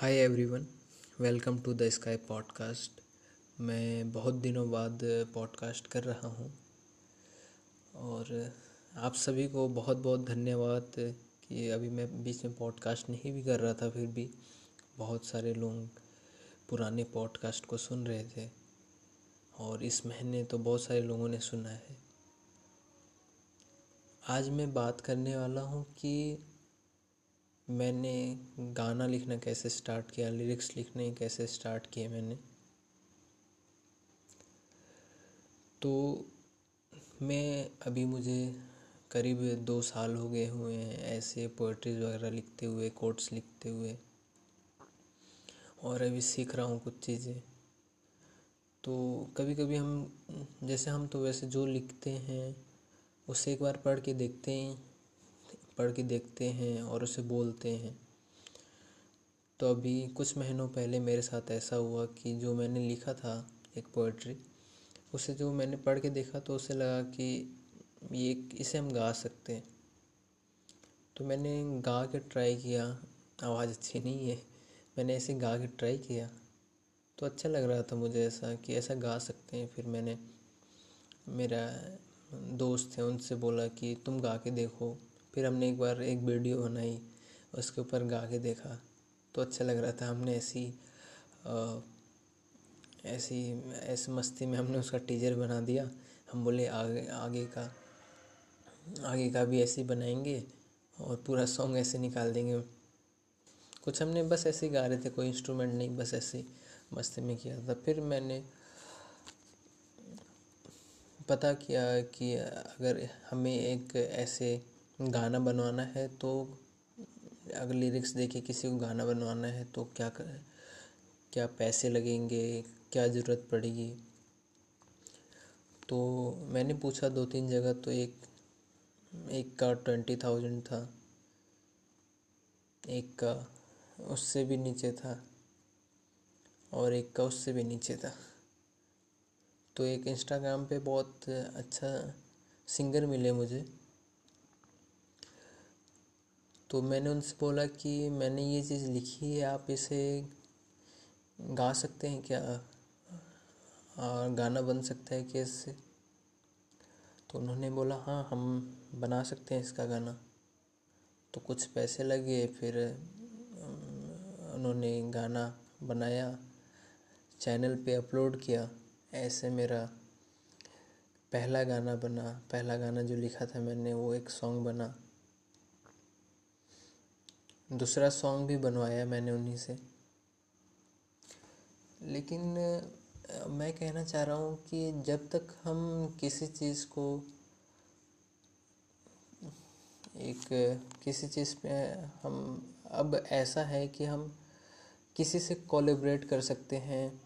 Hi everyone welcome to the Sky podcast मैं बहुत दिनों बाद पॉडकास्ट कर रहा हूँ। और आप सभी को बहुत बहुत धन्यवाद कि अभी मैं बीच में पॉडकास्ट नहीं भी कर रहा था, फिर भी बहुत सारे लोग पुराने पॉडकास्ट को सुन रहे थे। और इस महीने तो बहुत सारे लोगों ने सुना है। आज मैं बात करने वाला हूँ कि मैंने गाना लिखना कैसे स्टार्ट किया लिरिक्स लिखने कैसे स्टार्ट किए मैंने? तो मैं अभी मुझे करीब दो साल हो गए हुए हैं ऐसे पोइट्रीज वगैरह लिखते हुए कोट्स लिखते हुए। और अभी सीख रहा हूँ कुछ चीज़ें। तो कभी कभी हम, जैसे हम तो वैसे जो लिखते हैं, उसे एक बार पढ़ के देखते हैं। पढ़ के देखते हैं और उसे बोलते हैं। तो अभी कुछ महीनों पहले मेरे साथ ऐसा हुआ कि जो मैंने लिखा था एक पोइट्री उसे जो मैंने पढ़ के देखा तो उसे लगा कि ये इसे हम गा सकते हैं। तो मैंने गा के ट्राई किया, आवाज़ अच्छी नहीं है, मैंने ऐसे गा के ट्राई किया। तो अच्छा लग रहा था मुझे ऐसा कि ऐसा गा सकते हैं। फिर मैंने मेरा दोस्त है, उनसे बोला कि तुम गा के देखो। फिर हमने एक बार एक वीडियो बनाई, उसके ऊपर गा के देखा। तो अच्छा लग रहा था हमने ऐसी ऐसी ऐसी मस्ती में हमने उसका टीजर बना दिया। हम बोले, आगे आगे का आगे का भी ऐसे बनाएँगे और पूरा सॉन्ग ऐसे निकाल देंगे। कुछ हमने बस ऐसे ही गा रहे थे, कोई इंस्ट्रूमेंट नहीं, बस ऐसे मस्ती में किया था। फिर मैंने पता किया कि अगर हमें एक ऐसे गाना बनवाना है तो अगर लिरिक्स देखे किसी को गाना बनवाना है तो क्या कर क्या पैसे लगेंगे, क्या ज़रूरत पड़ेगी? तो मैंने पूछा दो तीन जगह तो एक एक का ट्वेंटी थाउज़ेंड था। एक का उससे भी नीचे था और एक का उससे भी नीचे था। तो एक इंस्टाग्राम पे बहुत अच्छा सिंगर मिले मुझे। तो मैंने उनसे बोला कि मैंने ये चीज़ लिखी है, आप इसे गा सकते हैं क्या? और गाना बन सकता है क्या इससे? तो उन्होंने बोला हाँ हम बना सकते हैं इसका गाना। तो कुछ पैसे लगे, फिर उन्होंने गाना बनाया, चैनल पे अपलोड किया। ऐसे मेरा पहला गाना बना, पहला गाना जो लिखा था मैंने, वो एक सॉन्ग बना। दूसरा सॉन्ग भी बनवाया मैंने उन्हीं से। लेकिन मैं कहना चाह रहा हूँ कि जब तक हम किसी चीज़ को, एक, किसी चीज़ पे हम, अब ऐसा है कि हम किसी से कोलेबरेट कर सकते हैं,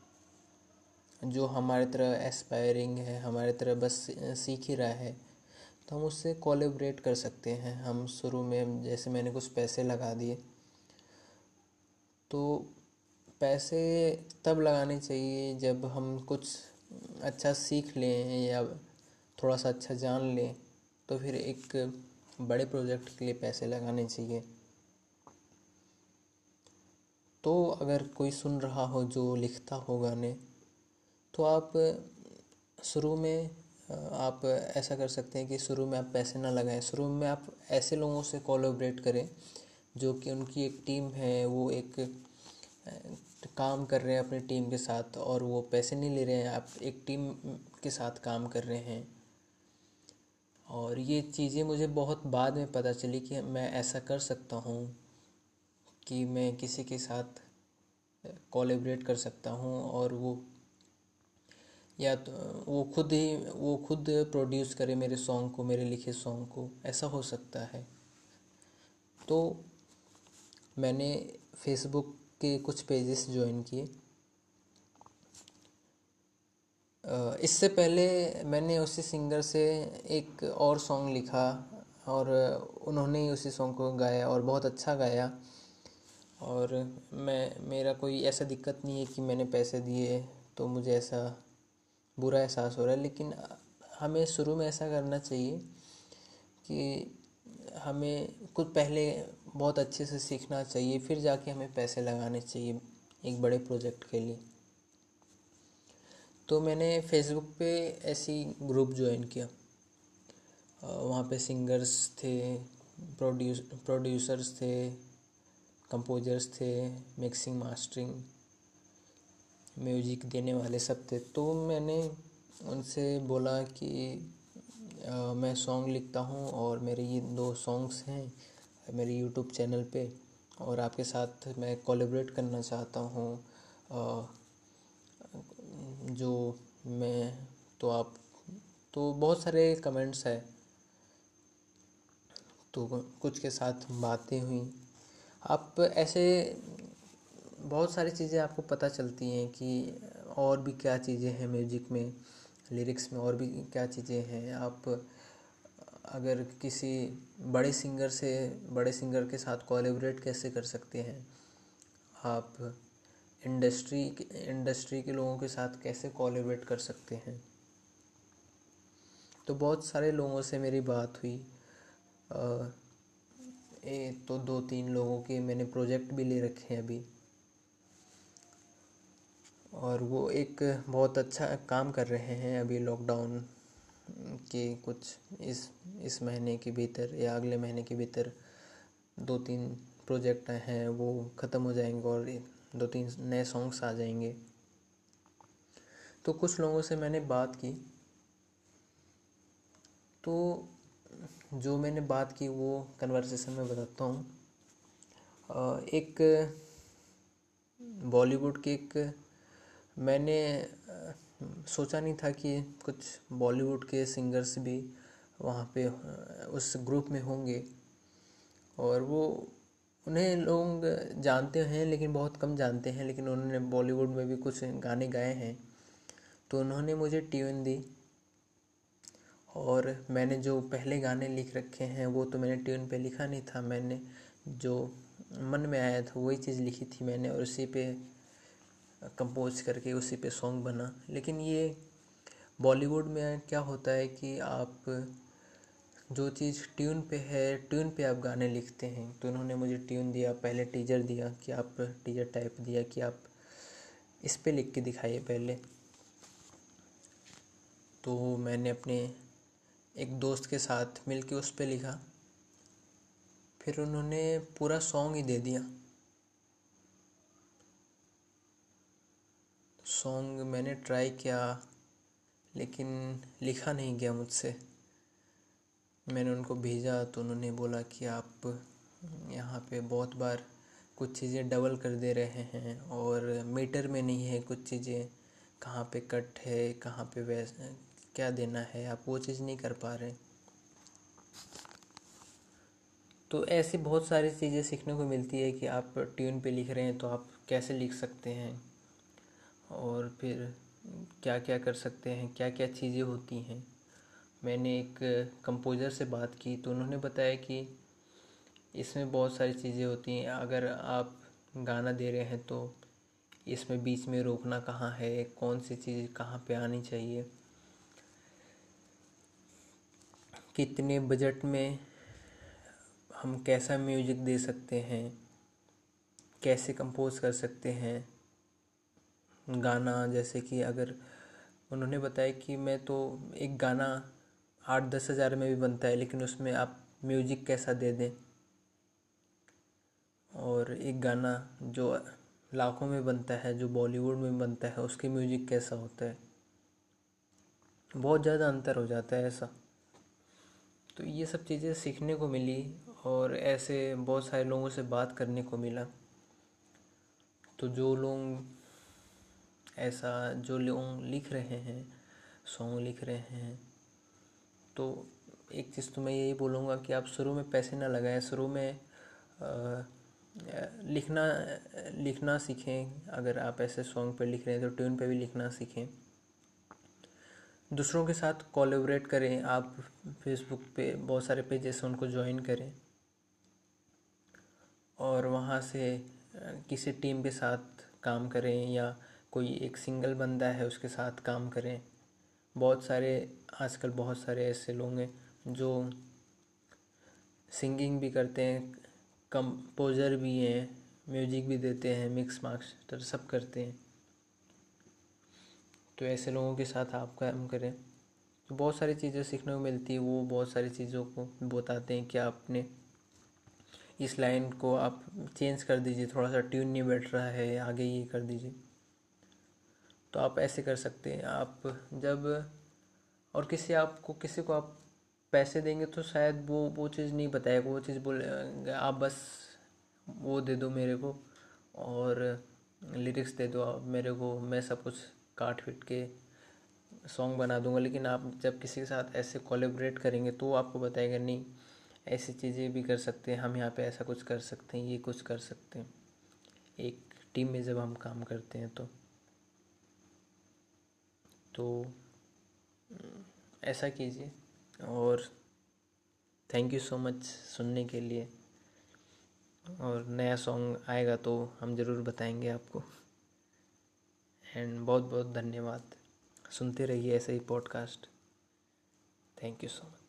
जो हमारे तरह एस्पायरिंग है, हमारे तरह बस सीख ही रहा है। तो हम उससे कोलेबरेट कर सकते हैं। हम शुरू में, जैसे मैंने कुछ पैसे लगा दिए तो पैसे तब लगाने चाहिए जब हम कुछ अच्छा सीख लें या थोड़ा सा अच्छा जान लें तो फिर एक बड़े प्रोजेक्ट के लिए पैसे लगाने चाहिए। तो अगर कोई सुन रहा हो जो लिखता हो गाने तो आप शुरू में आप ऐसा कर सकते हैं कि शुरू में आप पैसे ना लगाएँ। शुरू में आप ऐसे लोगों से कोलोब्रेट करें, जो कि उनकी एक टीम है, वो एक काम कर रहे हैं अपनी टीम के साथ और वो पैसे नहीं ले रहे हैं, आप एक टीम के साथ काम कर रहे हैं। और ये चीज़ें मुझे बहुत बाद में पता चली कि मैं ऐसा कर सकता हूँ कि मैं किसी के साथ कोलेब्रेट कर सकता हूँ और वो या तो वो खुद ही, वो खुद प्रोड्यूस करे मेरे सॉन्ग को, मेरे लिखे सॉन्ग को, ऐसा हो सकता है। तो मैंने फेसबुक के कुछ पेजेस ज्वाइन किए। इससे पहले मैंने उसी सिंगर से एक और सॉन्ग लिखा और उन्होंने ही उसी सॉन्ग को गाया और बहुत अच्छा गाया। और मैं, मेरा कोई ऐसा दिक्कत नहीं है कि मैंने पैसे दिए तो मुझे ऐसा बुरा एहसास हो रहा है। लेकिन हमें शुरू में ऐसा करना चाहिए कि हमें कुछ पहले बहुत अच्छे से सीखना चाहिए, फिर जाके हमें पैसे लगाने चाहिए एक बड़े प्रोजेक्ट के लिए। तो मैंने फेसबुक पे ऐसी ग्रुप ज्वाइन किया। वहाँ पे सिंगर्स थे प्रोड्यूस प्रोड्यूसर्स थे कंपोजर्स थे मिक्सिंग मास्टरिंग म्यूज़िक देने वाले सब थे। तो मैंने उनसे बोला कि आ, मैं सॉन्ग लिखता हूँ और मेरे ये दो सॉन्ग्स हैं मेरे यूट्यूब चैनल पे और आपके साथ मैं कोलेबरेट करना चाहता हूँ। जो मैं तो आप तो बहुत सारे कमेंट्स है। तो कुछ के साथ बातें हुई। आप ऐसे बहुत सारी चीज़ें आपको पता चलती हैं कि और भी क्या चीज़ें हैं म्यूज़िक में लिरिक्स में और भी क्या चीज़ें हैं। आप अगर किसी बड़े सिंगर से बड़े सिंगर के साथ कोलेबरेट कैसे कर सकते हैं? आप इंडस्ट्री इंडस्ट्री के लोगों के साथ कैसे कोलेबरेट कर सकते हैं? तो बहुत सारे लोगों से मेरी बात हुई। आ, ए, तो दो तीन लोगों के मैंने प्रोजेक्ट भी ले रखे हैं अभी। और वो एक बहुत अच्छा काम कर रहे हैं अभी लॉकडाउन के कुछ इस इस महीने के भीतर या अगले महीने के भीतर दो तीन प्रोजेक्ट हैं, वो ख़त्म हो जाएँगे और दो तीन नए सॉन्ग्स आ जाएँगे। तो कुछ लोगों से मैंने बात की। तो जो मैंने बात की वो कन्वर्सेशन में बताता हूँ। एक बॉलीवुड के एक मैंने सोचा नहीं था कि कुछ बॉलीवुड के सिंगर्स भी वहाँ पे उस ग्रुप में होंगे। और वो, उन्हें लोग जानते हैं, लेकिन बहुत कम जानते हैं, लेकिन उन्होंने बॉलीवुड में भी कुछ गाने गाए हैं। तो उन्होंने मुझे ट्यून दी। और मैंने जो पहले गाने लिख रखे हैं, वो तो मैंने ट्यून पे लिखा नहीं था। मैंने जो मन में आया था, वही चीज़ लिखी थी मैंने, और उसी पे कंपोज करके उसी पे सॉन्ग बना। लेकिन ये बॉलीवुड में क्या होता है कि आप जो चीज़ ट्यून पे है ट्यून पे आप गाने लिखते हैं तो उन्होंने मुझे ट्यून दिया, पहले टीजर दिया कि आप टीजर टाइप दिया कि आप इस पे लिख के दिखाइए पहले। तो मैंने अपने एक दोस्त के साथ मिल के उस पर लिखा। फिर उन्होंने पूरा सॉन्ग ही दे दिया। सॉन्ग मैंने ट्राई किया, लेकिन लिखा नहीं गया मुझसे। मैंने उनको भेजा तो उन्होंने बोला कि आप यहाँ पे बहुत बार कुछ चीज़ें डबल कर दे रहे हैं और मीटर में नहीं है कुछ चीज़ें, कहाँ पे कट है, कहाँ पे वैस, क्या देना है, आप वो चीज़ नहीं कर पा रहे। तो ऐसी बहुत सारी चीज़ें सीखने को मिलती है कि आप ट्यून पे लिख रहे हैं तो आप कैसे लिख सकते हैं। और फिर क्या क्या कर सकते हैं क्या क्या चीज़ें होती हैं। मैंने एक कंपोज़र से बात की तो उन्होंने बताया कि इसमें बहुत सारी चीज़ें होती हैं। अगर आप गाना दे रहे हैं तो इसमें बीच में रोकना कहाँ है, कौन सी चीज़ कहाँ पे आनी चाहिए, कितने बजट में हम कैसा म्यूज़िक दे सकते हैं, कैसे कंपोज कर सकते हैं। गाना, जैसे कि अगर उन्होंने बताया कि मैं तो एक गाना आठ दस हज़ार में भी बनता है, लेकिन उसमें आप म्यूज़िक कैसा दे दें? और एक गाना जो लाखों में बनता है, जो बॉलीवुड में बनता है, उसके म्यूज़िक कैसा होता है? बहुत ज़्यादा अंतर हो जाता है ऐसा। तो ये सब चीज़ें सीखने को मिली और ऐसे बहुत सारे लोगों से बात करने को मिला। तो जो लोग ऐसा जो लोग लिख रहे हैं सॉन्ग लिख रहे हैं तो एक चीज़ तो मैं यही बोलूँगा कि आप शुरू में पैसे ना लगाएँ शुरू में आ, लिखना लिखना सीखें। अगर आप ऐसे सॉन्ग पर लिख रहे हैं तो ट्यून पे भी लिखना सीखें। दूसरों के साथ कोलेबरेट करें। आप फेसबुक पे बहुत सारे पेजेस उनको ज्वाइन करें। और वहाँ से किसी टीम के साथ काम करें या कोई एक सिंगल बंदा है उसके साथ काम करें। बहुत सारे, आजकल बहुत सारे ऐसे लोग हैं जो सिंगिंग भी करते हैं, कंपोज़र भी हैं, म्यूज़िक भी देते हैं, मिक्स मास्टर सब करते हैं। तो ऐसे लोगों के साथ आप काम करें। तो बहुत सारी चीज़ें सीखने को मिलती है, वो बहुत सारी चीज़ों को बताते हैं कि आपने इस लाइन को आप चेंज कर दीजिए, थोड़ा सा ट्यून नहीं बैठ रहा है, आगे ये कर दीजिए। तो आप ऐसे कर सकते हैं। आप जब और किसी आपको, किसी को आप पैसे देंगे तो शायद वो वो चीज़ नहीं बताएगा। वो चीज़ बोले, आप बस वो दे दो मेरे को और लिरिक्स दे दो। आप मेरे को, मैं सब कुछ काट फिट के सॉन्ग बना दूँगा। लेकिन आप जब किसी के साथ ऐसे कोलेबरेट करेंगे तो आपको बताएगा, नहीं, ऐसी चीज़ें भी कर सकते हैं। हम यहाँ पे ऐसा कुछ कर सकते हैं, ये कुछ कर सकते हैं। एक टीम में जब हम काम करते हैं तो। तो ऐसा कीजिए। और थैंक यू सो मच सुनने के लिए। और नया सॉन्ग आएगा तो हम ज़रूर बताएँगे आपको। एंड बहुत बहुत धन्यवाद। सुनते रहिए ऐसे ही podcast thank you so much